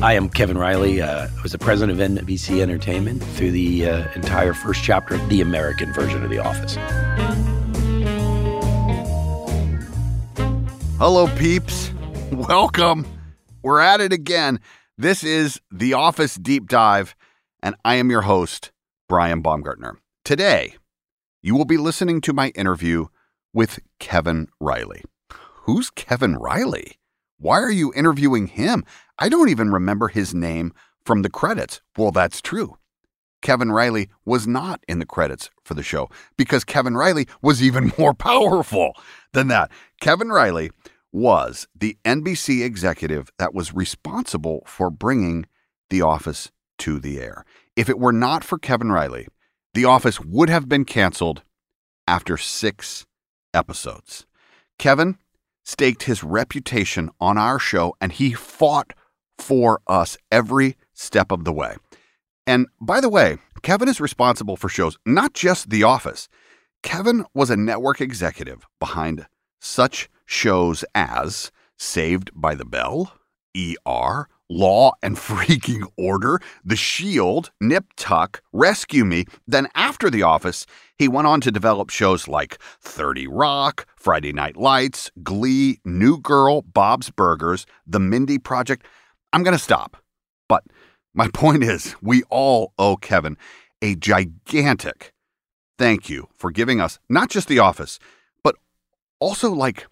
I am Kevin Reilly. Uh, I was the president of NBC Entertainment through the uh, entire first chapter of the American version of The Office. Hello, peeps. Welcome. We're at it again. This is The Office Deep Dive, and I am your host, Brian Baumgartner. Today, you will be listening to my interview with Kevin Reilly. Who's Kevin Reilly? Why are you interviewing him? I don't even remember his name from the credits. Well, that's true. Kevin Reilly was not in the credits for the show because Kevin Reilly was even more powerful than that. Kevin Reilly was the NBC executive that was responsible for bringing The Office to the air. If it were not for Kevin Reilly, The Office would have been canceled after six episodes. Kevin staked his reputation on our show and he fought for us every step of the way. And by the way, Kevin is responsible for shows, not just The Office. Kevin was a network executive behind such shows as Saved by the Bell, ER, Law and Freaking Order, The Shield, Nip Tuck, Rescue Me. Then after The Office, he went on to develop shows like 30 Rock, Friday Night Lights, Glee, New Girl, Bob's Burgers, The Mindy Project. I'm going to stop. But my point is, we all owe Kevin a gigantic thank you for giving us not just The Office, but also like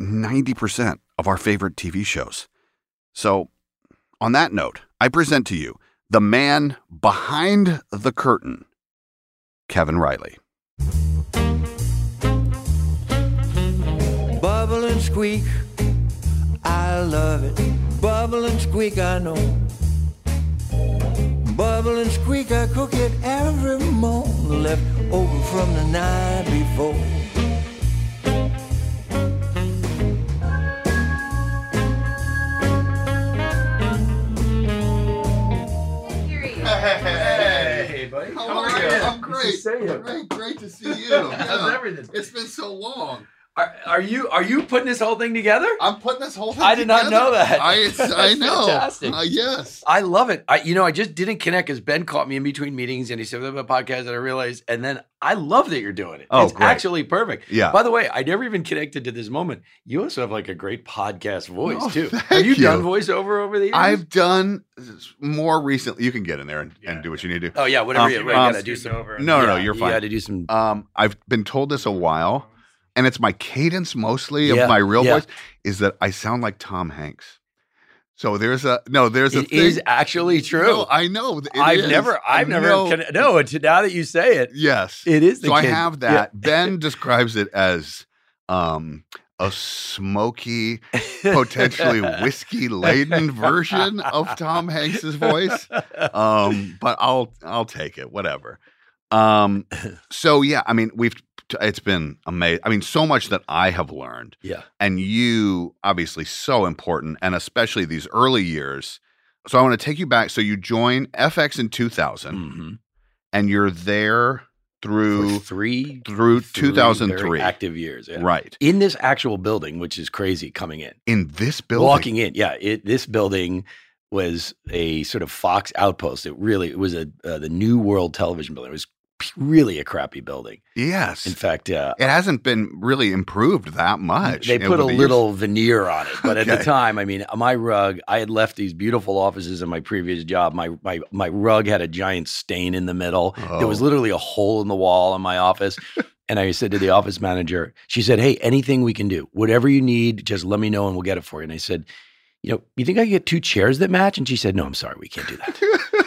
90% of our favorite TV shows. So, on that note, I present to you the man behind the curtain, Kevin Reilly. Squeak, I love it. Bubble and squeak, I know. Bubble and squeak, I cook it every morning, left over from the night before. Hey, buddy. How, are are you? you? I'm great. Great, great to see you. How's everything? It's been so long. Are, are you are you putting this whole thing together? I'm putting this whole thing. Together. I did not know that. I I know. fantastic. Uh, yes. I love it. I, you know, I just didn't connect because Ben caught me in between meetings and he said, "We have podcast," and I realized, and then I love that you're doing it. Oh, it's great. actually perfect. Yeah. By the way, I never even connected to this moment. You also have like a great podcast voice Oh, too. thank Have you, you. done voiceover over the years? I've done more recently. You can get in there and, and do what you need to do. Oh yeah, whatever. Um, you, um, you gotta do some. No, no, no, Yeah, you're fine. You got to do some. Um, I've been told this a while, and it's my cadence mostly Yeah, of my real yeah. voice is that I sound like Tom Hanks. So there's a no, there's a It thing. is actually true. No, I know. I've is. never, I've never, No. con- no. Now that you say it, Yes, it is. The so I have Yeah. that. Ben describes it as um, a smoky, potentially whiskey laden version of Tom Hanks's voice. Um, but I'll I'll take it. Whatever. Um, so yeah, I mean, we've it's been amazing. I mean, so much that I have learned, yeah. and you obviously so important, and especially these early years. So I want to take you back. So you join FX in 2000, Mhm. and you're there through For three through three 2003. very active years. Yeah. right in this actual building, which is crazy coming in. in this building. Walking in, yeah, it, this building was a sort of Fox outpost. It really it was a uh, the New World Television building. It was really a crappy building. Yes, In fact, uh, it hasn't been really improved that much. they put a the years. little veneer on it, but at the time, I mean, my rug. I had left these beautiful offices in my previous job. My my my rug had a giant stain in the middle. There was Oh. literally a hole in the wall in my office. And I said to the office manager, she said, Hey, anything we can do, whatever you need, just let me know and we'll get it for you. And I said, You know, you think I could get two chairs that match? And she said, No, I'm sorry, we can't do that.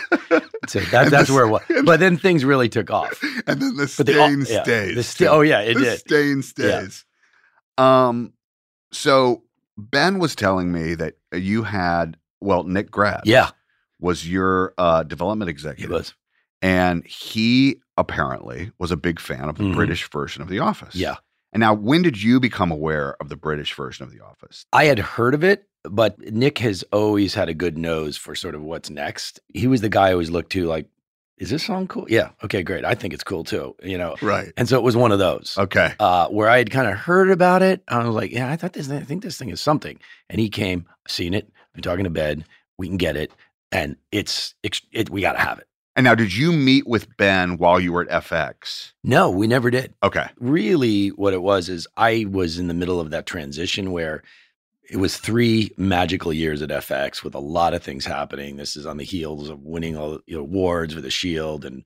so that, that's this- where it was. But then things really took off. and then the stain yeah, stays. the sta- oh, yeah, it the did. stain Yeah. stays. Um, so Ben was telling me that you had well, Nick Grad, Yeah, was your uh, development executive, was. and he apparently was a big fan of the Mhm. British version of The Office. Yeah. And now, when did you become aware of the British version of The Office? I had heard of it, but Nick has always had a good nose for sort of what's next. He was the guy I always looked to, like, is this song cool? Yeah. Okay, great. I think it's cool too. You know, Right. and so it was one of those. Okay. uh, where I had kind of heard about it. I was like, yeah, I thought this, I think this thing is something. And he came, seen it, been talking to bed, we can get it, and it's, it's it, we got to have it. And now, did you meet with Ben while you were at FX? No, we never did. Okay. Really, what it was is I was in the middle of that transition where it was three magical years at FX with a lot of things happening. This is on the heels of winning all the awards with the Shield and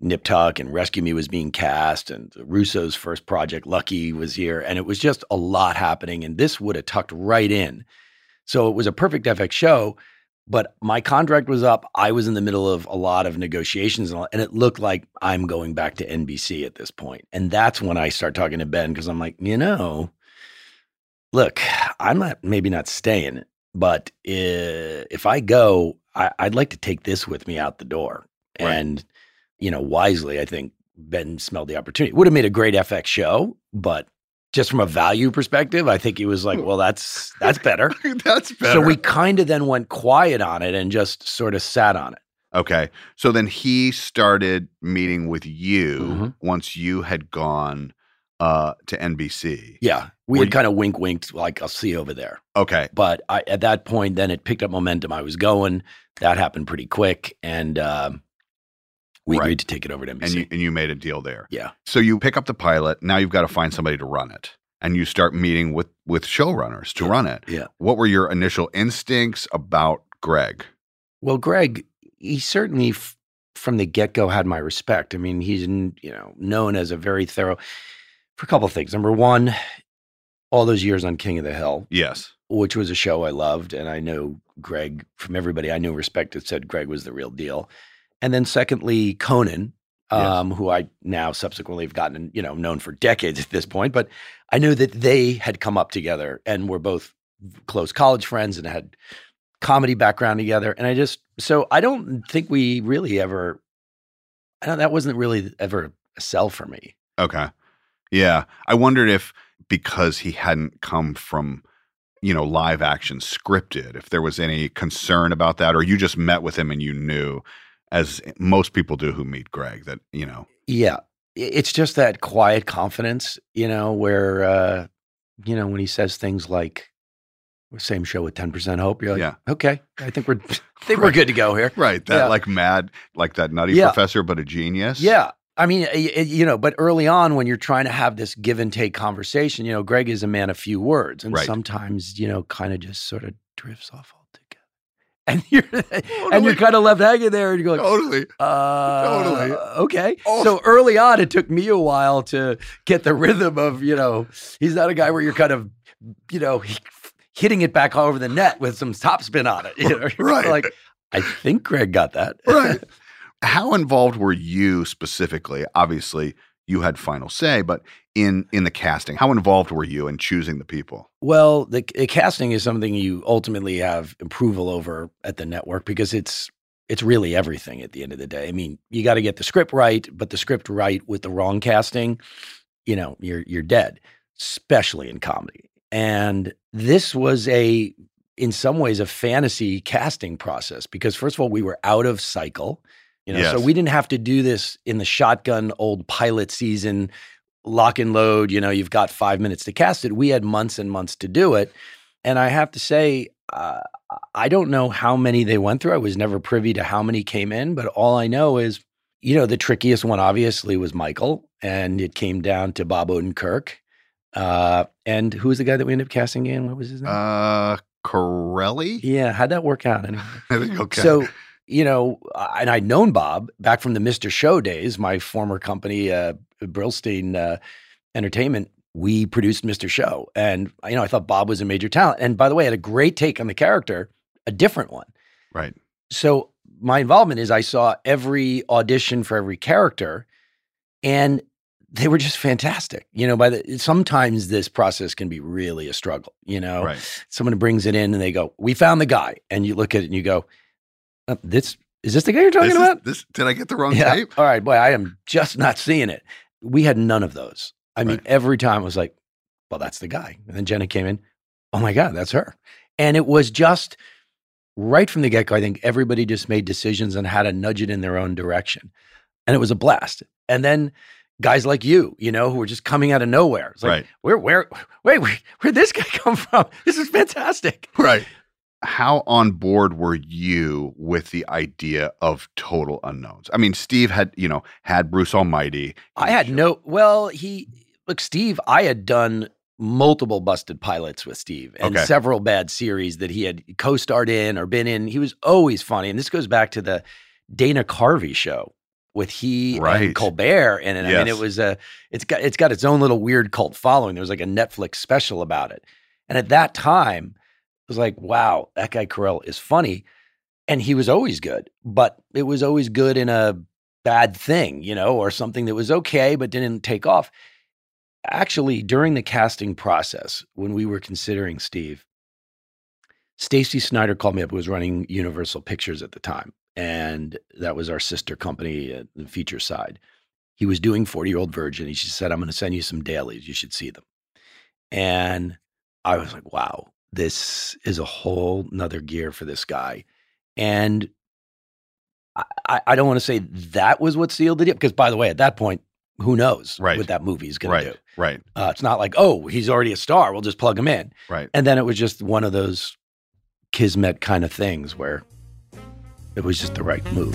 Nip Tuck and Rescue Me was being cast, and Russo's first project, Lucky, was here, and it was just a lot happening. And this would have tucked right in. So it was a perfect FX show. But my contract was up. I was in the middle of a lot of negotiations, and, all, and it looked like I'm going back to NBC at this point. And that's when I start talking to Ben because I'm like, you know, look, I'm not maybe not staying, but uh, if I go, I, I'd like to take this with me out the door. Right. And you know, wisely, I think Ben smelled the opportunity. Would have made a great FX show, but just from a value perspective, I think he was like, well, that's that's better. That's better. So we kind of then went quiet on it and just sort of sat on it. Okay. So then he started meeting with you Mhm. once you had gone uh, to NBC. Yeah, we Were had you- kind of wink winked, like I'll see you over there. Okay. But I, at that point, then it picked up momentum. I was going. That happened pretty quick, and um, we Right. agreed to take it over to NBC. And you and you made a deal there. yeah, So you pick up the pilot. Now you've got to find somebody to run it, and you start meeting with with showrunners to run it. yeah. What were your initial instincts about Greg? Well, Greg, he certainly f- from the get go had my respect. I mean, he's n- you know known as a very thorough for a couple of things. Number one, all those years on King of the Hill, Yes. which was a show I loved, and I know Greg from everybody I knew respected said Greg was the real deal. And then secondly, Conan, Yes. um, who I now subsequently have gotten you know known for decades at this point, but I knew that they had come up together and were both close college friends and had comedy background together. And I just so I don't think we really ever. I don't. That wasn't really ever a sell for me. Okay. Yeah. I wondered if because he hadn't come from, you know, live action scripted, if there was any concern about that, or you just met with him and you knew, as most people do who meet Greg, that, you know, Yeah. It's just that quiet confidence, you know, where uh, you know, when he says things like same show with 10% hope, you're like, Yeah. okay, I think we're I think we're good to go here. Right. That Yeah. like mad, like that nutty Yeah. professor, but a genius. Yeah. I mean, you know, but early on when you're trying to have this give and take conversation, you know, Greg is a man of few words and Right. sometimes, you know, kind of just sort of drifts off altogether. And you're and you're kind of left hanging there and you go like, Totally. uh, Totally. Okay. Oh. So early on, it took me a while to get the rhythm of, you know, he's not a guy where you're kind of, you know, he- hitting it back all over the net with some topspin on it. You know, You're Right. Like, I think Greg got that. Right. How involved were you specifically? Obviously, you had final say, but in in the casting, how involved were you in choosing the people? Well, the, the casting is something you ultimately have approval over at the network because it's it's really everything at the end of the day. I mean, you got to get the script right, but the script right with the wrong casting, you know, you're you're dead, especially in comedy. And this was a in some ways a fantasy casting process because first of all, we were out of cycle. You know, so we didn't have to do this in the shotgun old pilot season lock and load, you know, you've got five minutes to cast it. We had months and months to do it. And I have to say, uh, I don't know how many they went through. I was never privy to how many came in, but all I know is, you know, the trickiest one obviously was Michael, and it came down to Bob Odenkirk. Uh, and who was the guy that we ended up casting in? What was his name? Uh Corelli? yeah, how'd that work out? Anyway? Okay. So, you know, and I'd known Bob back from the Mr. Show days, my former company, uh, Brillstein uh, Entertainment. We produced Mr. Show. And, you know, I thought Bob was a major talent. And by the way, I had a great take on the character, a different one. right. So my involvement is I saw every audition for every character and they were just fantastic. You know, by the sometimes this process can be really a struggle, you know Right. someone brings it in and they go, "We found the guy," and you look at it and you go, uh, "This is this the guy you're talking This, is- about?" this did I get the wrong yeah. tape? All right, boy, I am just not seeing it. We had none of those. I mean, every time I was like, "Well, that's the guy," and then Jenna came in. Oh my God, that's her. And it was just right from the get go. I think everybody just made decisions on how to nudge it in their own direction, and it was a blast. And then guys like you, you know, who were just coming out of nowhere. It's like, Right. where, where, wait, where, where'd this guy come from? This is fantastic. Right. How on board were you with the idea of total unknowns? I mean, Steve had, you know, had Bruce Almighty. I had no, well, he, look, Steve, I had done multiple busted pilots with Steve and Okay. several bad series that he had co starred in or been in. He was always funny. And this goes back to the Dana Carvey show with he Right. and Colbert. And, I mean, it was a, it's got, it's got its own little weird cult following. There was like a Netflix special about it. And at that time, was like, wow, that guy Carell is funny. And he was always good, but it was always good in a bad thing, you know, or something that was okay but didn't take off. Actually, during the casting process, when we were considering Steve, Stacey Snider called me up, who was running Universal Pictures at the time. And that was our sister company, uh, the feature side. He was doing 40 Year Old Virgin. He just said, I'm going to send you some dailies. You should see them. And I was like, wow, this is a whole nother gear for this guy. And I- I, don't want to say that was what sealed the deal because, by the way, at that point, who knows Right. what that movie is going Right. to do? Right. Uh, it's not like, oh, he's already a star. We'll just plug him in. Right. And then it was just one of those kismet kind of things where it was just the right move.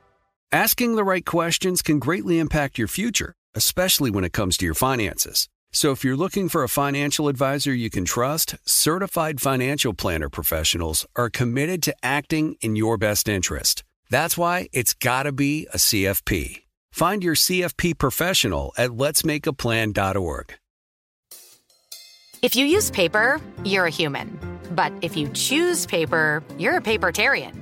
Asking the right questions can greatly impact your future, especially when it comes to your finances. So if you're looking for a financial advisor you can trust, certified financial planner professionals are committed to acting in your best interest. That's why it's got to be a CFP. Find your CFP professional at letsmakeaplan.org. If you use paper, you're a human. But if you choose paper, you're a papertarian.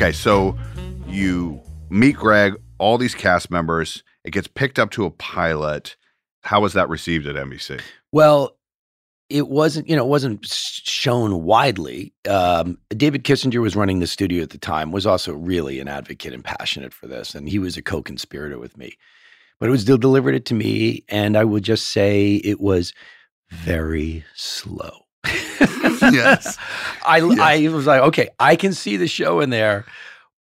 Okay, so you meet Greg, all these cast members. It gets picked up to a pilot. How was that received at NBC? Well, it wasn't, you know, it wasn't shown widely. Um, David Kissinger was running the studio at the time, was also really an advocate and passionate for this, and he was a co-conspirator with me. But it was still delivered it to me, and I would just say it was very slow. yes. I I was like, okay, I can see the show in there,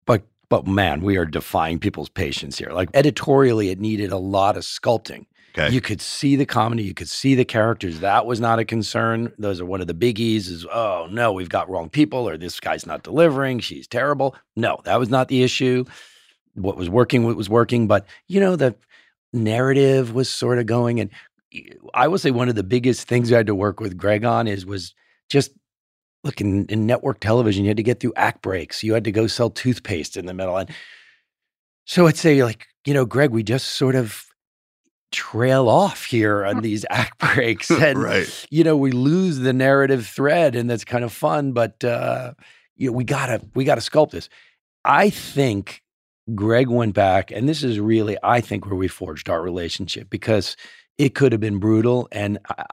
but but man, we are defying people's patience here. Like editorially, it needed a lot of sculpting. Okay. You could see the comedy, you could see the characters. That was not a concern. Those are one of the biggies is, oh no, we've got wrong people, or this guy's not delivering, she's terrible. No, that was not the issue. What was working, what was working, but you know, the narrative was sort of going. And I will say one of the biggest things I had to work with Greg on is was just look in, in network television, you had to get through act breaks. You had to go sell toothpaste in the middle. And so I'd say, like, you know, Greg, we just sort of trail off here on these act breaks. And, right. you know, we lose the narrative thread and that's kind of fun, but uh, you know, we gotta, we gotta sculpt this. I think Greg went back, and this is really, I think, where we forged our relationship because it could have been brutal. And I,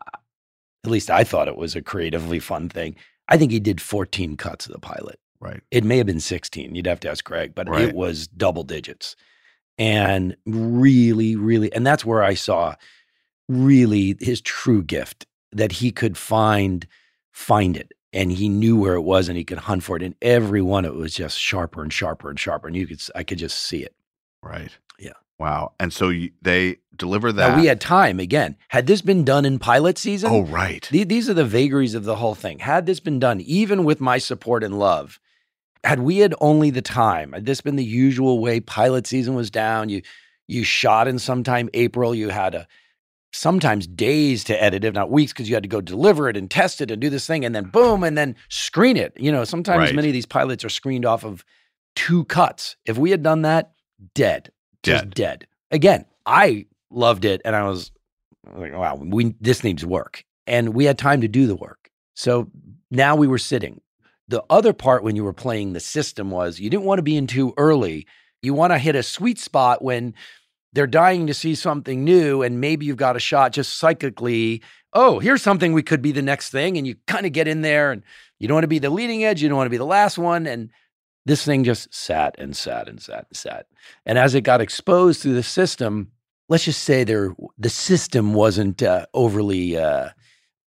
at least I thought it was a creatively fun thing. I think he did 14 cuts of the pilot. Right. It may have been 16. You'd have to ask Greg, but Right. it was double digits. And really, really, and that's where I saw really his true gift that he could find find it and he knew where it was and he could hunt for it and every one it was just sharper and sharper and sharper and you could I could just see it. Right. Wow. And so you, they deliver that. Now we had time again. Had this been done in pilot season? Oh, right. The- these are the vagaries of the whole thing. Had this been done, even with my support and love, had we had only the time, had this been the usual way pilot season was down, you you shot in sometime April, you had a sometimes days to edit, if not weeks, because you had to go deliver it and test it and do this thing, and then boom, and then screen it. You know, sometimes Right. many of these pilots are screened off of two cuts. If we had done that, dead. Just dead. Again, I loved it and I was like, wow, we this needs work. And we had time to do the work. So now we were sitting. The other part when you were playing the system was you didn't want to be in too early. You want to hit a sweet spot when they're dying to see something new and maybe you've got a shot just psychically oh here's something we could be the next thing and you kind of get in there and you don't want to be the leading edge you don't want to be the last one and this thing just sat and sat and sat and sat and as it got exposed through the system let's just say there the system wasn't uh, overly uh,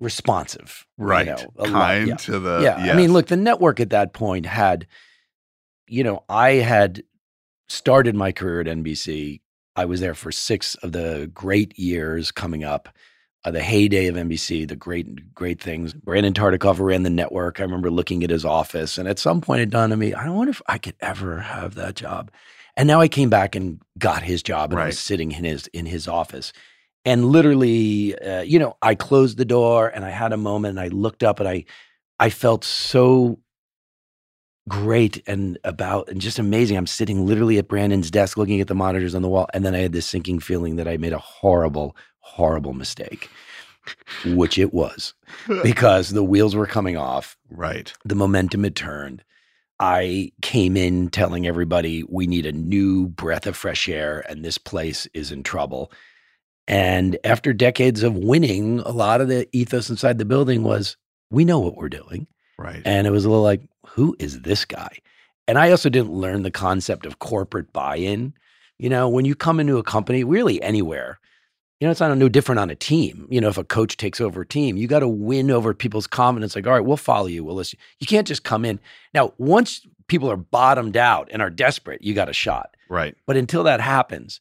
responsive you Right. know, a lot, Kind yeah. to the- yeah i mean look the network at that point had you know i had started my career at nbc i was there for six of the great years coming up uh, the heyday of NBC, the great, great things. Brandon Tartikoff ran the network. I remember looking at his office, and at some point it dawned on me, I don't wonder if I could ever have that job. And now I came back and got his job, and I was sitting in his in his office. And literally, uh, you know, I closed the door and I had a moment and I looked up and I I felt so great and about and just amazing. I'm sitting literally at Brandon's desk looking at the monitors on the wall. And then I had this sinking feeling that I made a horrible, horrible mistake, which it was because the wheels were coming off. Right. The momentum had turned. I came in telling everybody we need a new breath of fresh air and this place is in trouble. And after decades of winning, a lot of the ethos inside the building was we know what we're doing. Right. And it was a little like, who is this guy? And I also didn't learn the concept of corporate buy in. You know, when you come into a company, really anywhere, you know, it's not no different on a team. You know, if a coach takes over a team, you got to win over people's confidence. Like, all right, we'll follow you. We'll listen. You can't just come in. Now, once people are bottomed out and are desperate, you got a shot. Right. But until that happens,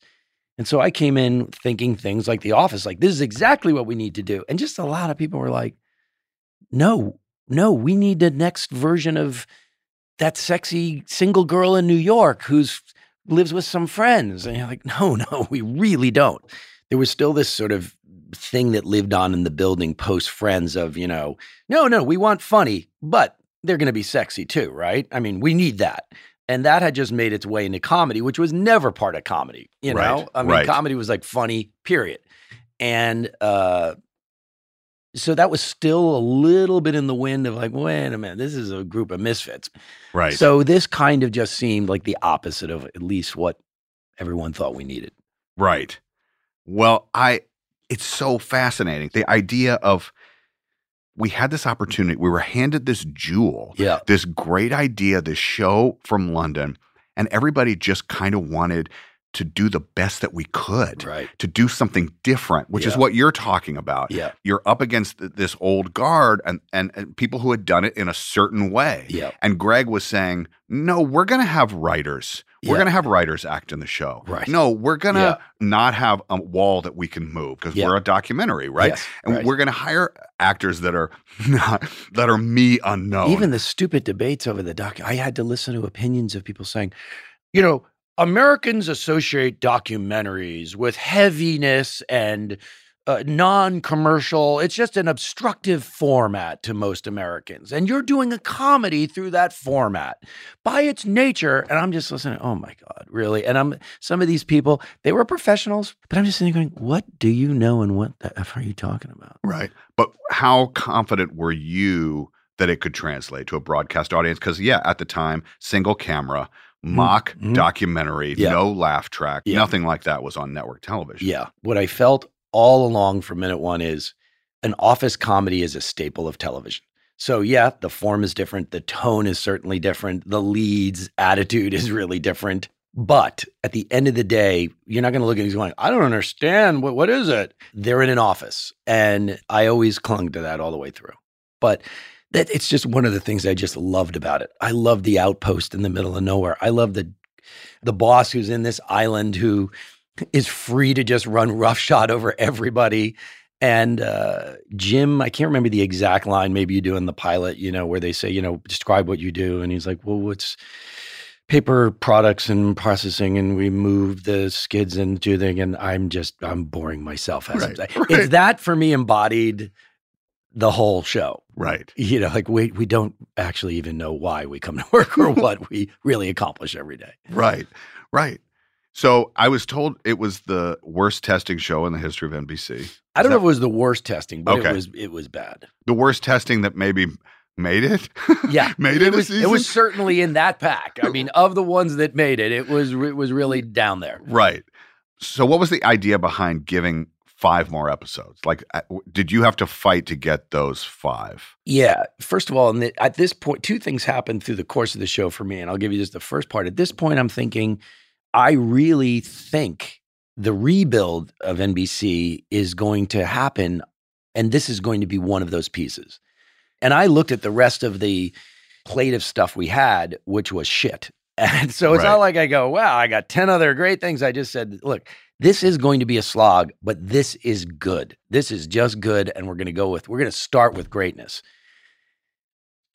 and so I came in thinking things like the office, like this is exactly what we need to do. And just a lot of people were like, no, no, we need the next version of that sexy single girl in New York who's lives with some friends. And you're like, no, no, we really don't. There was still this sort of thing that lived on in the building post friends of, you know, no, no, we want funny, but they're going to be sexy too, right? I mean, we need that. And that had just made its way into comedy, which was never part of comedy. You know, Right, I mean, right. comedy was like funny, period. And uh, so that was still a little bit in the wind of like, wait a minute, this is a group of misfits. Right. So this kind of just seemed like the opposite of at least what everyone thought we needed. Right. Well, I it's so fascinating. The idea of we had this opportunity, we were handed this jewel, Yeah. this great idea, this show from London, and everybody just kind of wanted to do the best that we could, right? To do something different, which is what you're talking about. Yeah. You're up against th- this old guard and, and and people who had done it in a certain way. Yeah. And Greg was saying, "No, we're going to have writers. We're Yeah. going to have writers act in the show. Right. No, we're going to Yeah. not have a wall that we can move because Yeah. we're a documentary, right? Yes, and right. we're going to hire actors that are not that are me unknown. Even the stupid debates over the doc, I had to listen to opinions of people saying, you know, Americans associate documentaries with heaviness and uh, non commercial. It's just an obstructive format to most Americans. And you're doing a comedy through that format by its nature. And I'm just listening, oh my God, really? And I'm some of these people, they were professionals, but I'm just sitting going, what do you know and what the F are you talking about? Right. But how confident were you that it could translate to a broadcast audience? Because, yeah, at the time, single camera, mock Mhm. documentary, Yeah. no laugh track, Yeah. nothing like that was on network television. Yeah. What I felt all along from minute one is an office comedy is a staple of television. So, yeah, the form is different. The tone is certainly different. The lead's attitude is really different. But at the end of the day, you're not going to look at these going, I don't understand. What, what is it? They're in an office. And I always clung to that all the way through. But that it's just one of the things I just loved about it. I love the outpost in the middle of nowhere. I love the the boss who's in this island who is free to just run roughshod over everybody. And uh, Jim, I can't remember the exact line. Maybe you do in the pilot, you know, where they say, you know, describe what you do, and he's like, well, what's paper products and processing, and we move the skids into the. And I'm just, I'm boring myself as Right, right. It's that for me embodied the whole show. Right. You know, like we we don't actually even know why we come to work or what we really accomplish every day. Right. Right. So I was told it was the worst testing show in the history of NBC. I don't Is know if it was the worst testing, but Okay. it was it was bad. the worst testing that maybe made it. Yeah, made it. a was it was certainly in that pack. I mean, of the ones that made it, it was it was really down there. Right. So, what was the idea behind giving five more episodes? Like, uh, did you have to fight to get those five? Yeah. First of all, and at this point, two things happened through the course of the show for me, and I'll give you just the first part. At this point, I'm thinking, I really think the rebuild of NBC is going to happen, and this is going to be one of those pieces. And I looked at the rest of the plate of stuff we had, which was shit. And so it's Right. not like I go, wow, I got 10 other great things. I just said, look, this is going to be a slog, but this is good. This is just good. And we're going to go with, we're going to start with greatness.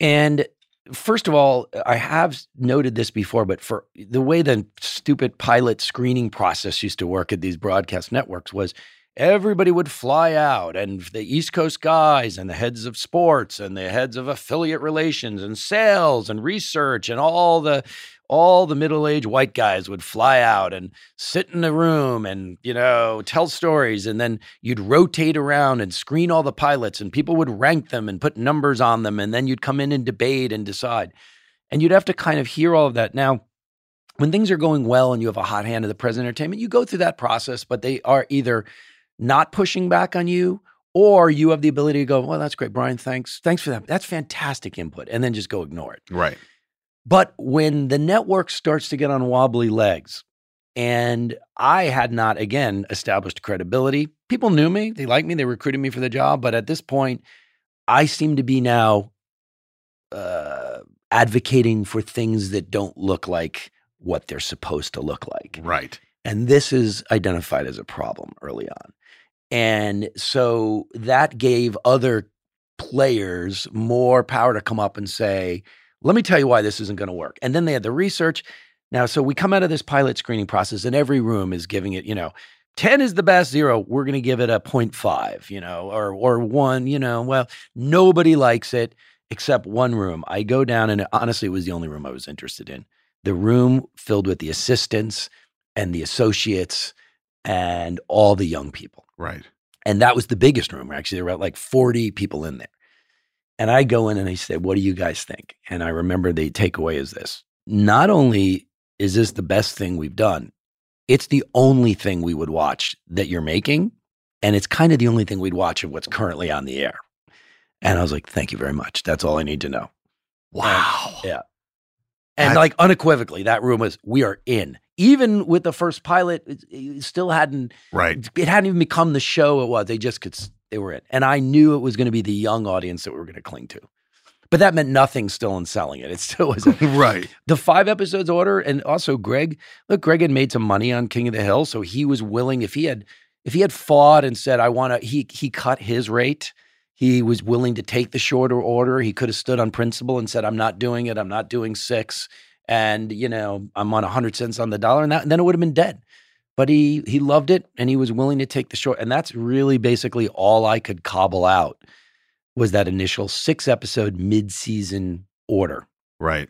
And first of all, I have noted this before, but for the way the stupid pilot screening process used to work at these broadcast networks was everybody would fly out and the East Coast guys and the heads of sports and the heads of affiliate relations and sales and research and all the all the middle-aged white guys would fly out and sit in a room and you know tell stories and then you'd rotate around and screen all the pilots and people would rank them and put numbers on them and then you'd come in and debate and decide. And you'd have to kind of hear all of that. Now when things are going well and you have a hot hand of the president entertainment you go through that process but they are either not pushing back on you or you have the ability to go well that's great brian thanks thanks for that that's fantastic input and then just go ignore it. Right. But when the network starts to get on wobbly legs, and I had not, again, established credibility, people knew me, they liked me, they recruited me for the job. But at this point, I seem to be now uh, advocating for things that don't look like what they're supposed to look like. Right. And this is identified as a problem early on. And so that gave other players more power to come up and say, let me tell you why this isn't going to work. And then they had the research. Now, so we come out of this pilot screening process, and every room is giving it, you know, 10 is the best, zero, we're going to give it a 0.5, you know, or, or one, you know, well, nobody likes it except one room. I go down, and honestly, it was the only room I was interested in. The room filled with the assistants and the associates and all the young people. Right. And that was the biggest room. Actually, there were like 40 people in there. And I go in and I say, What do you guys think? And I remember the takeaway is this not only is this the best thing we've done, it's the only thing we would watch that you're making. And it's kind of the only thing we'd watch of what's currently on the air. And I was like, Thank you very much. That's all I need to know. Wow. yeah. And I- like unequivocally, that room was, we are in. Even with the first pilot, it, it still hadn't Right. it hadn't even become the show it was. They just could, they were in. And I knew it was going to be the young audience that we were going to cling to. But that meant nothing still in selling it. It still was right. the five episodes order. And also Greg, look, Greg had made some money on King of the Hill. So he was willing, if he had, if he had fought and said, I want to, he, he cut his rate. He was willing to take the shorter order. He could have stood on principle and said, I'm not doing it. I'm not doing six. And, you know, I'm on 100 cents on the dollar. And, that, and then it would have been dead but he he loved it and he was willing to take the short and that's really basically all I could cobble out was that initial 6 episode mid-season order. Right.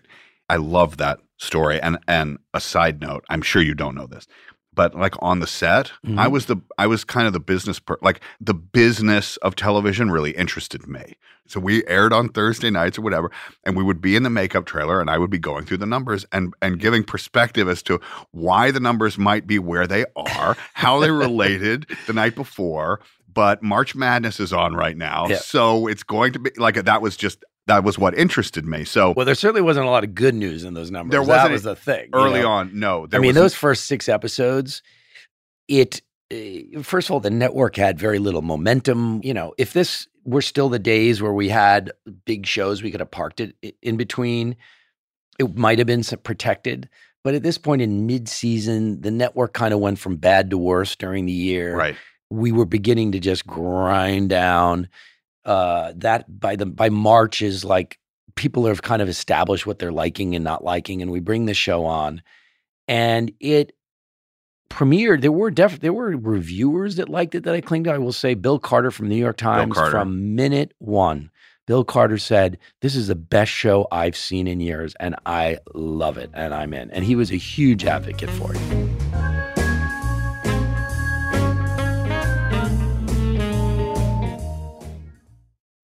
I love that story. And and a side note, I'm sure you don't know this, but like on the set, I Mhm. was the I was kind of the business per like the business of television really interested me. So we aired on Thursday nights or whatever, and we would be in the makeup trailer and I would be going through the numbers and and giving perspective as to why the numbers might be where they are, how they related the night before. But March Madness is on right now. Yeah. So it's going to be like that was just that was what interested me. So Well, there certainly wasn't a lot of good news in those numbers. There wasn't was the thing. you early know? on, no. I mean, those first 6 episodes it uh, first of all the network had very little momentum, you know, if this were still the days where we had big shows we could have parked it in between it might have been protected. But at this point in mid-season, the network kind of went from bad to worse during the year. right. We were beginning to just grind down. Uh, that by the by March is like people have kind of established what they're liking and not liking, and we bring the show on, and it premiered. There were def- there were reviewers that liked it that I clinged to. I will say Bill Carter from the New York Times from minute one. Bill Carter said, This is the best show I've seen in years, and I love it, and I'm in. And he was a huge advocate for it.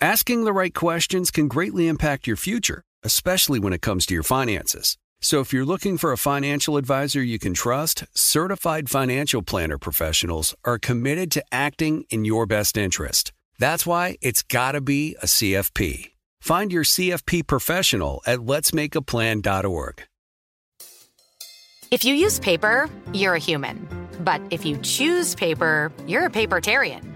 Asking the right questions can greatly impact your future, especially when it comes to your finances. So if you're looking for a financial advisor you can trust, certified financial planner professionals are committed to acting in your best interest. That's why it's got to be a CFP. Find your CFP professional at letsmakeaplan.org. If you use paper, you're a human. But if you choose paper, you're a papertarian.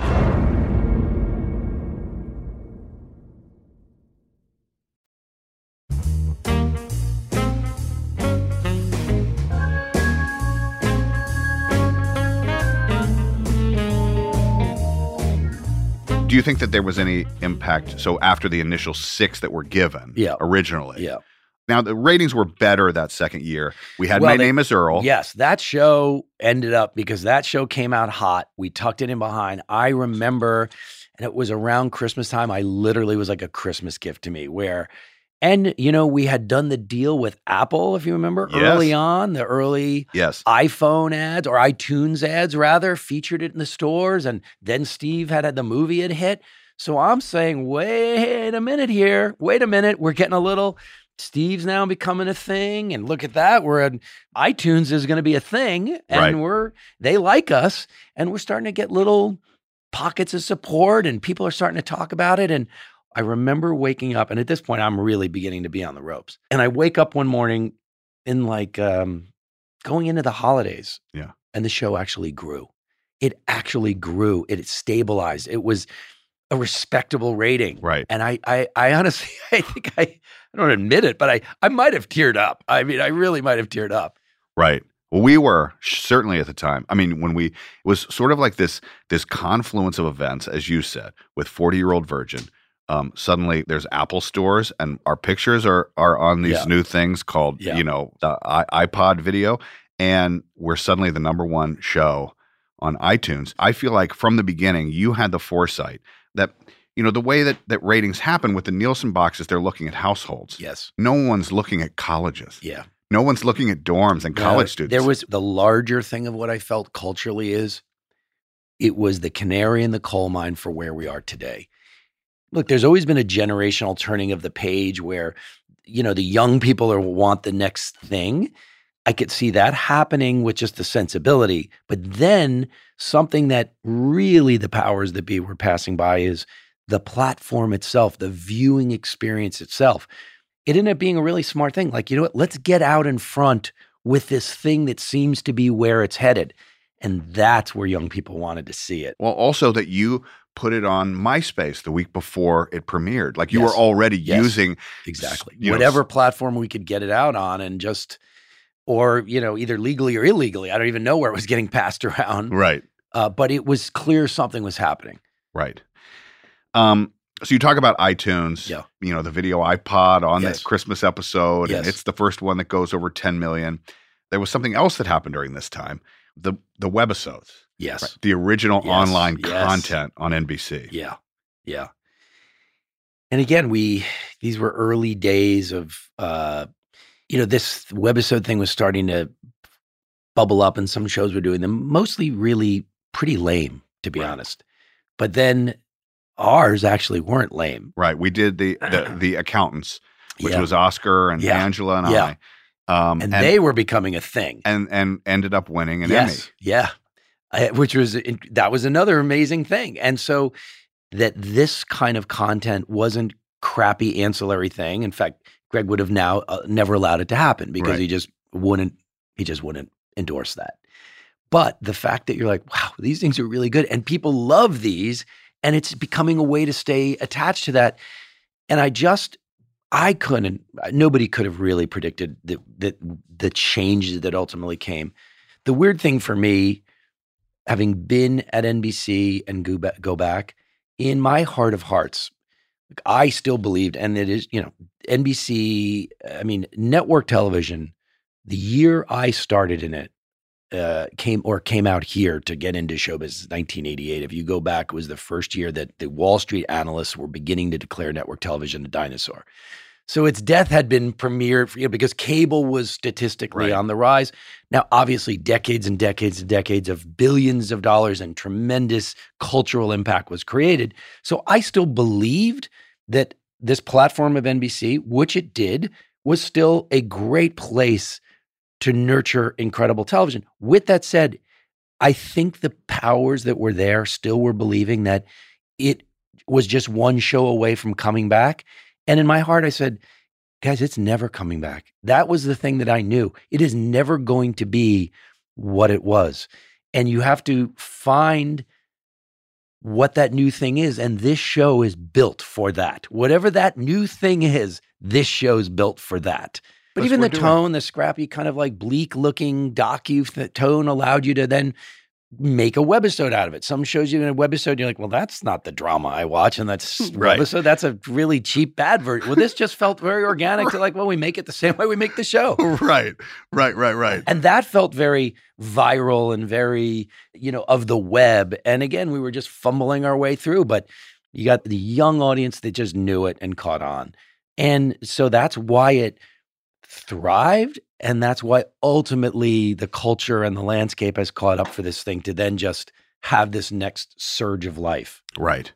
You think that there was any impact? So after the initial six that were given, Yeah. originally, Yeah. Now the ratings were better that second year. We had Well, My they- Name Is Earl. Yes, that show ended up because that show came out hot. We tucked it in behind. I remember, and it was around Christmas time. I literally was like a Christmas gift to me. Where, and you know, we had done the deal with Apple, if you remember, Yes. early on, the early Yes. iPhone ads or iTunes ads rather featured it in the stores, and then Steve had had the movie had hit. So I'm saying, wait a minute here, wait a minute, we're getting a little. Steve's now becoming a thing, and look at that. We're at iTunes is going to be a thing, and Right. we're they like us, and we're starting to get little pockets of support, and people are starting to talk about it. And I remember waking up, and at this point, I'm really beginning to be on the ropes. And I wake up one morning in like um, going into the holidays, Yeah. and the show actually grew. It actually grew. It stabilized. It was a respectable rating. Right. And I, I, I honestly, I think I, I don't admit it, but I, I might have teared up. I mean, I really might have teared up. Right. Well, we were certainly at the time. I mean, when we it was sort of like this this confluence of events, as you said, with Forty Year Old Virgin. Um, suddenly, there's Apple stores, and our pictures are are on these Yeah. new things called, Yeah. you know, the I- iPod video, and we're suddenly the number one show on iTunes. I feel like from the beginning, you had the foresight that you know the way that that ratings happen with the Nielsen boxes. They're looking at households. Yes. No one's looking at colleges. Yeah. No one's looking at dorms and college No, students. There was the larger thing of what I felt culturally is it was the canary in the coal mine for where we are today. Look, there's always been a generational turning of the page where, you know, the young people are want the next thing. I could see that happening with just the sensibility. But then something that really the powers that be were passing by is the platform itself, the viewing experience itself. It ended up being a really smart thing. Like, you know what? Let's get out in front with this thing that seems to be where it's headed. And that's where young people wanted to see it. Well, also that you put it on MySpace the week before it premiered. Like you Yes. were already Yes. using Exactly. you know, Whatever platform we could get it out on and just, or, you know, either legally or illegally. I don't even know where it was getting passed around. Right. Uh, but it was clear something was happening. Right. Um, so you talk about iTunes, Yeah. you know, the video iPod on Yes. the Christmas episode, and Yes. it's the first one that goes over 10 million. There was something else that happened during this time. The the webisodes. Yes. right? The original Yes, online yes. content on NBC. Yeah. Yeah. And again, we these were early days of uh you know, this webisode thing was starting to bubble up and some shows were doing them, mostly really pretty lame. to be honest. But then ours actually weren't lame. Right. We did the the, the accountants, which Yeah. was Oscar and Yeah. Angela and Yeah. I. Um, And, they were becoming a thing. and and ended up winning an yes. Emmy. Yeah. Which was that was another amazing thing. And so that this kind of content wasn't crappy ancillary thing. In fact, Greg would have now uh, never allowed it to happen because Right. he just wouldn't he just wouldn't endorse that. But the fact that you're like, wow, these things are really good and people love these and it's becoming a way to stay attached to that. And I just I couldn't nobody could have really predicted that that the changes that ultimately came. The weird thing for me having been at NBC and go back, go back in my heart of hearts I still believed and it is, you know, NBC, I mean, network television, the year I started in it, uh, came or came out here to get into show business, 1988. If you go back, it was the first year that the Wall Street analysts were beginning to declare network television a dinosaur. So its death had been premiered you know, because cable was statistically Right. on the rise. Now, obviously, decades and decades and decades of billions of dollars and tremendous cultural impact was created. So I still believed that this platform of NBC, which it did, was still a great place to nurture incredible television. With that said, I think the powers that were there still were believing that it was just one show away from coming back. And in my heart, I said, guys, it's never coming back. That was the thing that I knew. It is never going to be what it was. And you have to find what that new thing is. And this show is built for that. Whatever that new thing is, this show's built for that. But That's even the doing. tone, the scrappy, kind of like bleak looking docu tone allowed you to then make a webisode out of it. Some shows you in a webisode, you're like, well, that's not the drama I watch. And that's Right. So uh, That's a really cheap bad version. Well, this just felt very organic to like, well, we make it the same way we make the show. right, right, right, right. And that felt very viral and very, you know, of the web. And again, we were just fumbling our way through, but you got the young audience that just knew it and caught on. And so that's why it thrived. And that's why ultimately the culture and the landscape has caught up for this thing to then just have this next surge of life. Right.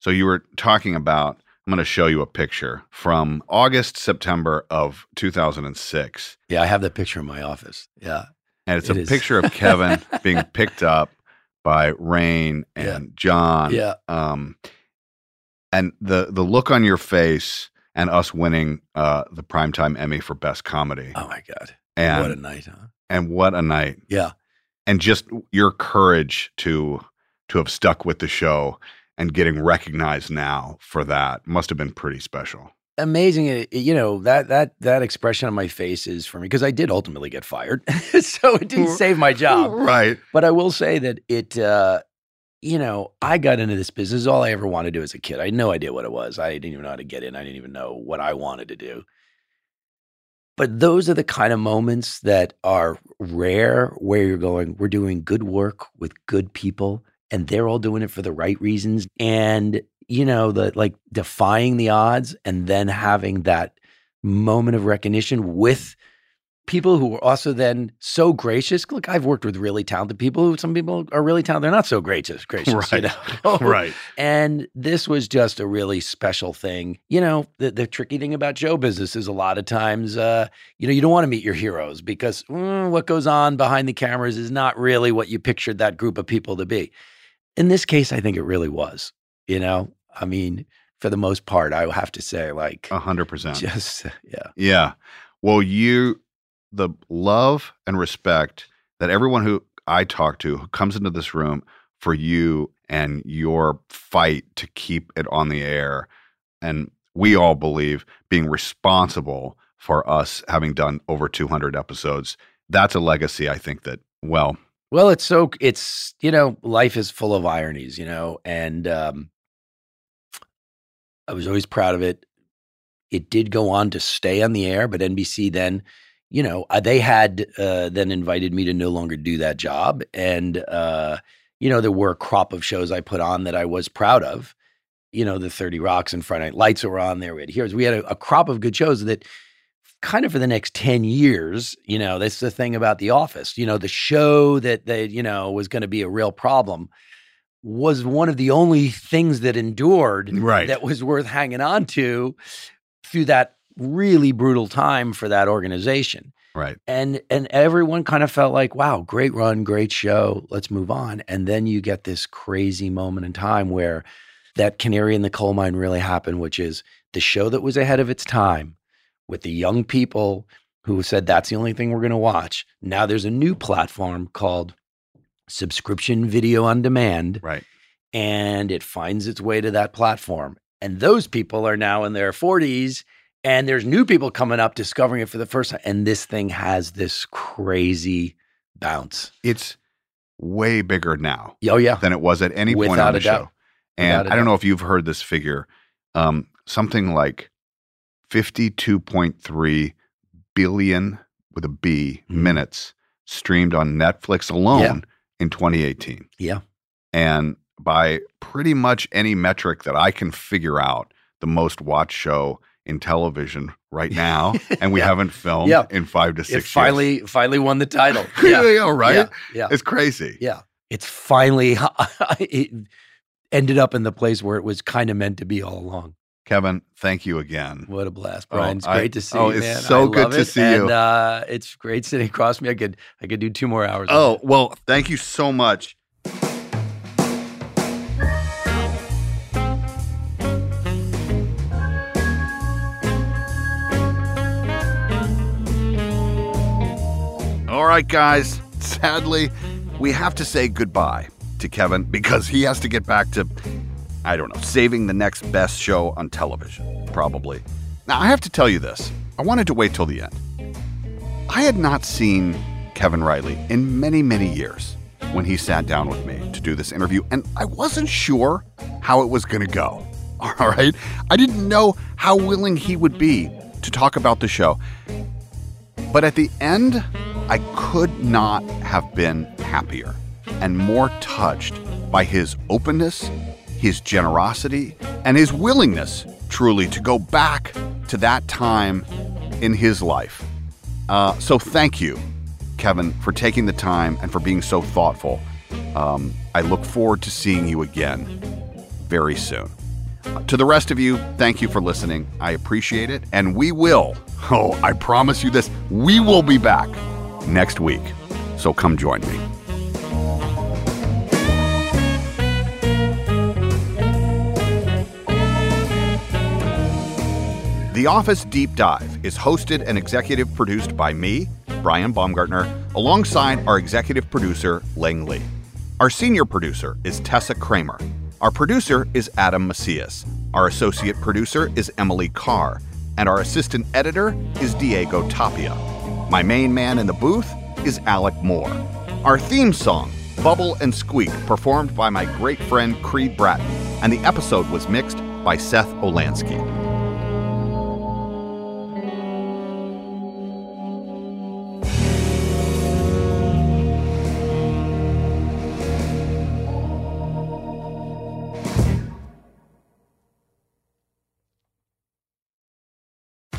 So you were talking about, I'm going to show you a picture from August, September of 2006. Yeah, I have that picture in my office. Yeah. And it's It a is. picture of Kevin being picked up by Rainn and John. Yeah. Um, and the the look on your face and us winning uh, the primetime Emmy for best comedy. Oh my God. And what a night, huh? and what a night. Yeah. And just your courage to to have stuck with the show and getting recognized now for that must have been pretty special. amazing it- you know that that that expression on my face is for me because i did ultimately get fired so it didn't save my job Right. but i will say that it uh you know i got into this business all i ever wanted to do as a kid i had no idea what it was i didn't even know how to get in i didn't even know what i wanted to do. But those are the kind of moments that are rare where you're going we're doing good work with good people and they're all doing it for the right reasons and you know the like defying the odds and then having that moment of recognition with people who were also then so gracious look i've worked with really talented people who some people are really talented they're not so gracious gracious you Right. know? Right. and this was just a really special thing you know the, the tricky thing about show business is a lot of times uh, you know you don't want to meet your heroes because mm, what goes on behind the cameras is not really what you pictured that group of people to be in this case i think it really was you know i mean for the most part i have to say like A hundred percent. just yeah Yeah. Well, you, the love and respect that everyone who I talk to who comes into this room for you and your fight to keep it on the air. And we all believe being responsible for us having done over 200 episodes. That's a legacy, I think, that, well, Well, it's so it's you know life is full of ironies, you know, and um, I was always proud of it. It did go on to stay on the air, but NBC then, you know, uh, they had uh, then invited me to no longer do that job, and uh, you know there were a crop of shows I put on that I was proud of. You know, the Thirty Rocks and Friday Night Lights were on there. We had Heroes. We had a, a crop of good shows that kind of for the next 10 years, you know, that's the thing about The Office. You know, the show that they, you know, was going to be a real problem was one of the only things that endured Right. that was worth hanging on to through that really brutal time for that organization. Right. And and everyone kind of felt like, wow, great run, great show, let's move on. And then you get this crazy moment in time where that canary in the coal mine really happened, which is the show that was ahead of its time with the young people who said that's the only thing we're going to watch. Now there's a new platform called subscription video on demand. Right. And it finds its way to that platform. And those people are now in their 40s and there's new people coming up discovering it for the first time and this thing has this crazy bounce. It's way bigger now. Oh yeah. Than it was at any point Without on the doubt. show. And Without I don't know if you've heard this figure. Um, something like 52.3 billion with a B Mm-hmm. minutes streamed on Netflix alone in 2018. Yeah. And by pretty much any metric that I can figure out, the most watched show in television right now, and we Yeah. haven't filmed Yeah. in five to six. It finally finally won the title. yeah, yeah, right? Yeah. yeah. It's crazy. Yeah. It's finally it ended up in the place where it was kind of meant to be all along. Kevin, thank you again. What a blast, Oh, Brian! it's I- great to see oh, you, it's man. so I good to it. see and, you. Uh, it's great sitting across me. I could I could do two more hours. Oh, well, thank you so much. All right, guys. Sadly, we have to say goodbye to Kevin because he has to get back to, I don't know, saving the next best show on television, probably. Now, I have to tell you this. I wanted to wait till the end. I had not seen Kevin Reilly in many, many years when he sat down with me to do this interview, and I wasn't sure how it was going to go. All right. I didn't know how willing he would be to talk about the show. But at the end, I could not have been happier and more touched by his openness, his generosity, and his willingness truly to go back to that time in his life. Uh, so thank you, Kevin, for taking the time and for being so thoughtful. Um, I look forward to seeing you again very soon. Uh, to the rest of you, thank you for listening. I appreciate it. And we will, oh, I promise you this, we will be back next week. So come join me. The Office Deep Dive is hosted and executive produced by me, Brian Baumgartner, alongside our executive producer, Lang Lee. Our senior producer is Tessa Kramer. Our producer is Adam Macias. Our associate producer is Emily Carr. And our assistant editor is Diego Tapia. My main man in the booth is Alec Moore. Our theme song, Bubble and Squeak, performed by my great friend Creed Bratton. And the episode was mixed by Seth Olansky.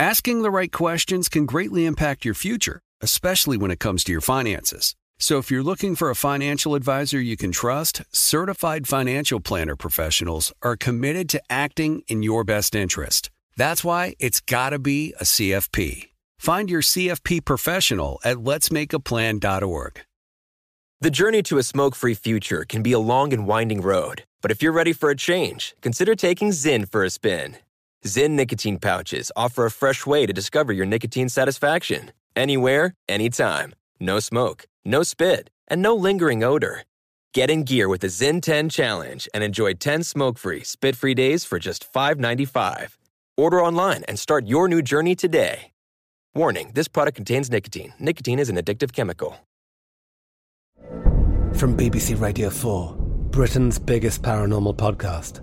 Asking the right questions can greatly impact your future, especially when it comes to your finances. So if you're looking for a financial advisor you can trust, certified financial planner professionals are committed to acting in your best interest. That's why it's got to be a CFP. Find your CFP professional at letsmakeaplan.org. The journey to a smoke free future can be a long and winding road, but if you're ready for a change, consider taking ZYN for a spin. ZYN nicotine pouches offer a fresh way to discover your nicotine satisfaction. Anywhere, anytime. No smoke, no spit, and no lingering odor. Get in gear with the ZYN 10 Challenge and enjoy 10 smoke free, spit free days for just $5.95. Order online and start your new journey today. Warning this product contains nicotine. Nicotine is an addictive chemical. From BBC Radio 4, Britain's biggest paranormal podcast